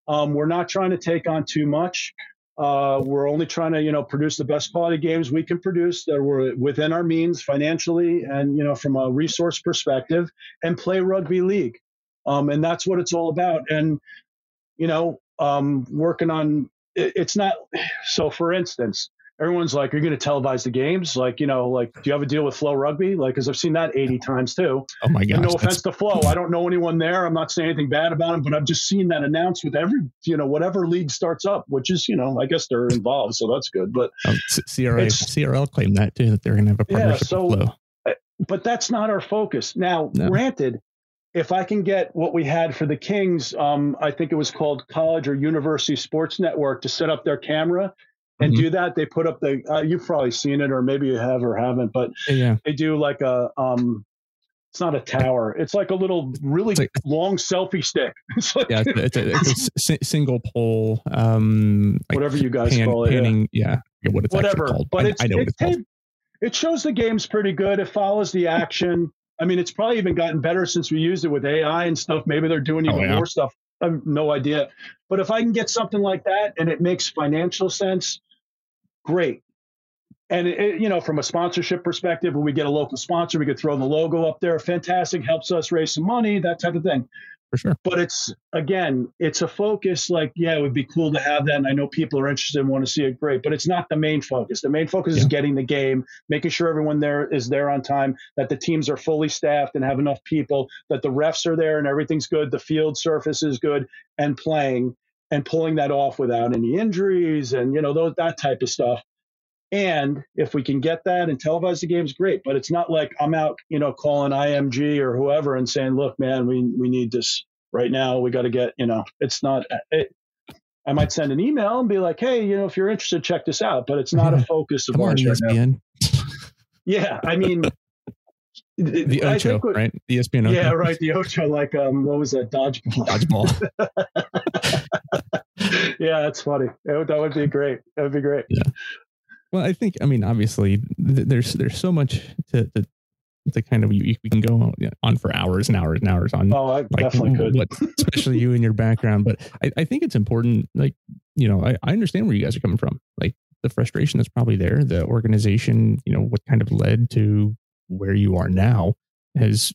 Um, we're not trying to take on too much. Uh, we're only trying to, you know, produce the best quality games we can produce that were within our means financially and, you know, from a resource perspective and play rugby league. Um, and that's what it's all about. And, you know, um, working on it, it's not so for instance, everyone's like, "You're you going to televise the games?" Like, you know, like, do you have a deal with FloRugby? Like, because I've seen that eighty times too. Oh my god! No offense to Flo, I don't know anyone there. I'm not saying anything bad about them, but I've just seen that announced with every, you know, whatever league starts up, which is, you know, I guess they're involved, so that's good. But um, CRA, CRL claimed that too that they're going to have a partnership yeah, so, with Flo. But that's not our focus. Now, no. granted, if I can get what we had for the Kings, um, I think it was called College or University Sports Network to set up their camera and mm-hmm. do that. They put up the uh, you've probably seen it or maybe you have or haven't, but yeah. they do like a um it's not a tower. It's like a little really like, long selfie stick. It's like, yeah, it's a, it's a single pole, um, like whatever you guys pan, call it. Panning, yeah, yeah what it's whatever. But I, it's, I know it, it's called. it shows the game's pretty good. It follows the action. I mean, it's probably even gotten better since we used it with AI and stuff. Maybe they're doing even oh, yeah. more stuff. I have no idea. But if I can get something like that and it makes financial sense, great. And it, you know, from a sponsorship perspective, when we get a local sponsor, we could throw the logo up there. Fantastic, helps us raise some money, that type of thing. for sure. But it's again, it's a focus. Like, yeah, it would be cool to have that, and I know people are interested and want to see it. Great, but it's not the main focus. The main focus yeah. is getting the game, making sure everyone there is there on time, that the teams are fully staffed and have enough people, that the refs are there and everything's good, the field surface is good, and playing and pulling that off without any injuries and you know those, that type of stuff. And if we can get that and televise the games, great. But it's not like I'm out, you know, calling IMG or whoever and saying, "Look, man, we we need this right now. We got to get," you know, it's not. It, I might send an email and be like, "Hey, you know, if you're interested, check this out." But it's not a focus of Come ours on, right ESPN. Yeah, I mean, the Ocho, what, right? The ESPN Ocho. Yeah, right. The Ocho, like um, what was that? Dodgeball. Dodgeball. yeah, that's funny. That would be great. That would be great. Yeah. Well, I think I mean obviously th- there's there's so much to, to to kind of we can go on for hours and hours and hours on. Oh, I like, definitely could. What, especially you and your background, but I, I think it's important. Like you know, I, I understand where you guys are coming from. Like the frustration that's probably there, the organization, you know, what kind of led to where you are now has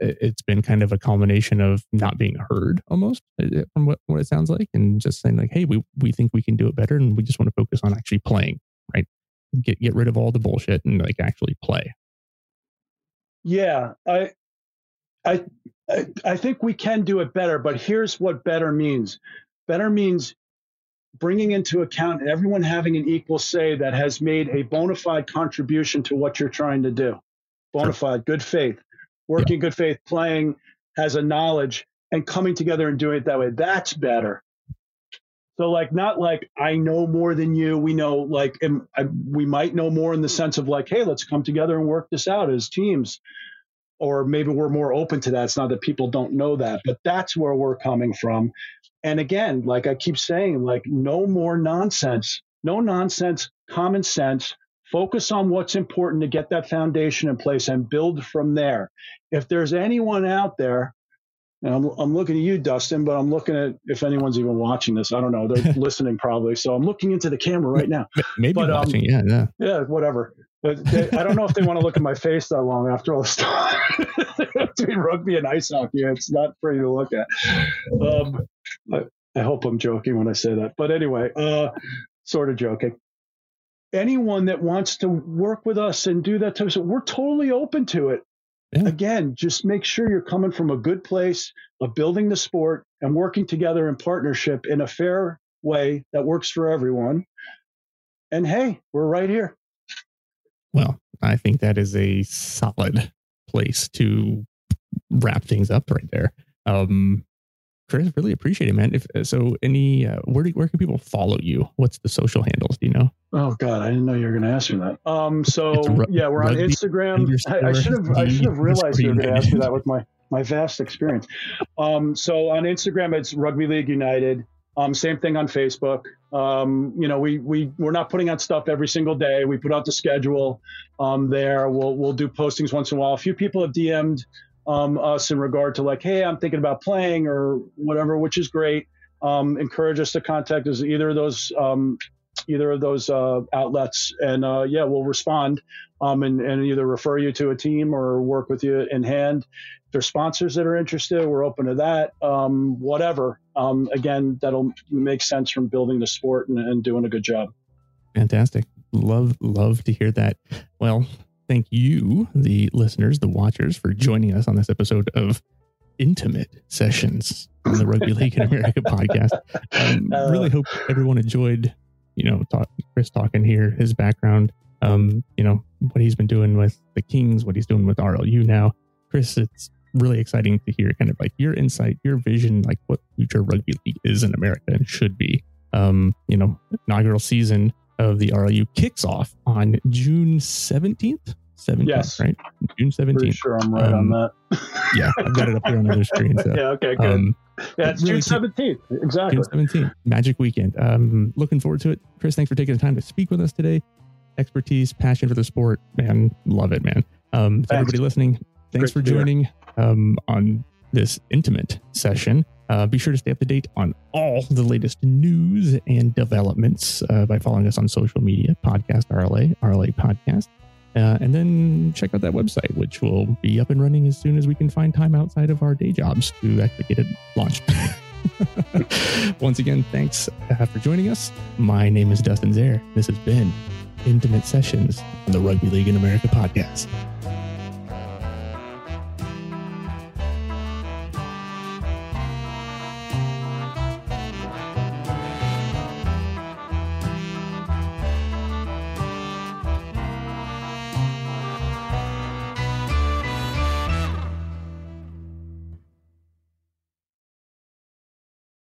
it's been kind of a culmination of not being heard almost uh, from what, what it sounds like and just saying like hey we, we think we can do it better and we just want to focus on actually playing right get get rid of all the bullshit and like actually play. Yeah, I, I, I think we can do it better. But here's what better means. Better means bringing into account everyone having an equal say that has made a bona fide contribution to what you're trying to do. Bona fide, good faith, working yeah. good faith, playing, has a knowledge, and coming together and doing it that way. That's better. So like not like I know more than you. We know like I, uh, we might know more in the sense of like, hey, let's come together and work this out as teams. Or maybe we're more open to that. It's not that people don't know that, but that's where we're coming from. And again, like I keep saying, like no more nonsense, no nonsense, common sense. Focus on what's important to get that foundation in place and build from there. If there's anyone out there and I'm, I'm looking at you, Dustin, but I'm looking at if anyone's even watching this. I don't know. They're listening probably. So I'm looking into the camera right now. Maybe but, um, watching. Um, yeah, yeah. Yeah, whatever. But they, I don't know if they want to look at my face that long after all this time. Between rugby and ice hockey, it's not pretty to look at. Um, I, I, hope I'm joking when I say that. But anyway, uh, sort of joking. Anyone that wants to work with us and do that type of stuff, we're totally open to it. Yeah. Again, just make sure you're coming from a good place of building the sport and working together in partnership in a fair way that works for everyone. And hey, we're right here. Well, I think that is a solid place to wrap things up right there. Um, Chris, really appreciate it, man. If so, any uh, where do, where can people follow you? What's the social handles? Do you know? Oh God, I didn't know you were going to ask me that. Um, so ru- yeah, we're on Instagram. I, I should have I should have realized you were going to ask me that with my my vast experience. Um, so on Instagram, it's Rugby League United. Um, same thing on Facebook. Um, you know, we we we're not putting out stuff every single day. We put out the schedule um, there. We'll we'll do postings once in a while. A few people have DM'd um, us in regard to like, hey, I'm thinking about playing or whatever, which is great. Um, encourage us to contact us either of those um, either of those uh, outlets, and uh, yeah, we'll respond um, and, and either refer you to a team or work with you in hand. If there's sponsors that are interested, we're open to that. Um, whatever. Um, again, that'll make sense from building the sport and, and doing a good job. Fantastic. Love, love to hear that. Well, thank you, the listeners, the watchers, for joining us on this episode of Intimate Sessions on the Rugby League in America podcast. Um, uh, really hope everyone enjoyed, you know, talk, Chris talking here, his background, um, you know, what he's been doing with the Kings, what he's doing with RLU now. Chris, it's really exciting to hear kind of like your insight, your vision, like what future rugby league is in America and should be. Um, you know, inaugural season of the RLU kicks off on June 17th. 17th, yes. right? June 17th. Pretty sure I'm right um, on that. yeah, I've got it up here on the other screen. So, yeah, okay, good. Um, yeah, it's really June 17th. Exactly. June 17th. Magic weekend. Um, looking forward to it. Chris, thanks for taking the time to speak with us today. Expertise, passion for the sport, man. Love it, man. Um, to everybody listening, thanks Great for joining um, on this intimate session. Uh, be sure to stay up to date on all the latest news and developments uh, by following us on social media, Podcast RLA, RLA Podcast. Uh, and then check out that website, which will be up and running as soon as we can find time outside of our day jobs to actually get it launched. Once again, thanks uh, for joining us. My name is Dustin Zare. This has been Intimate Sessions on the Rugby League in America podcast.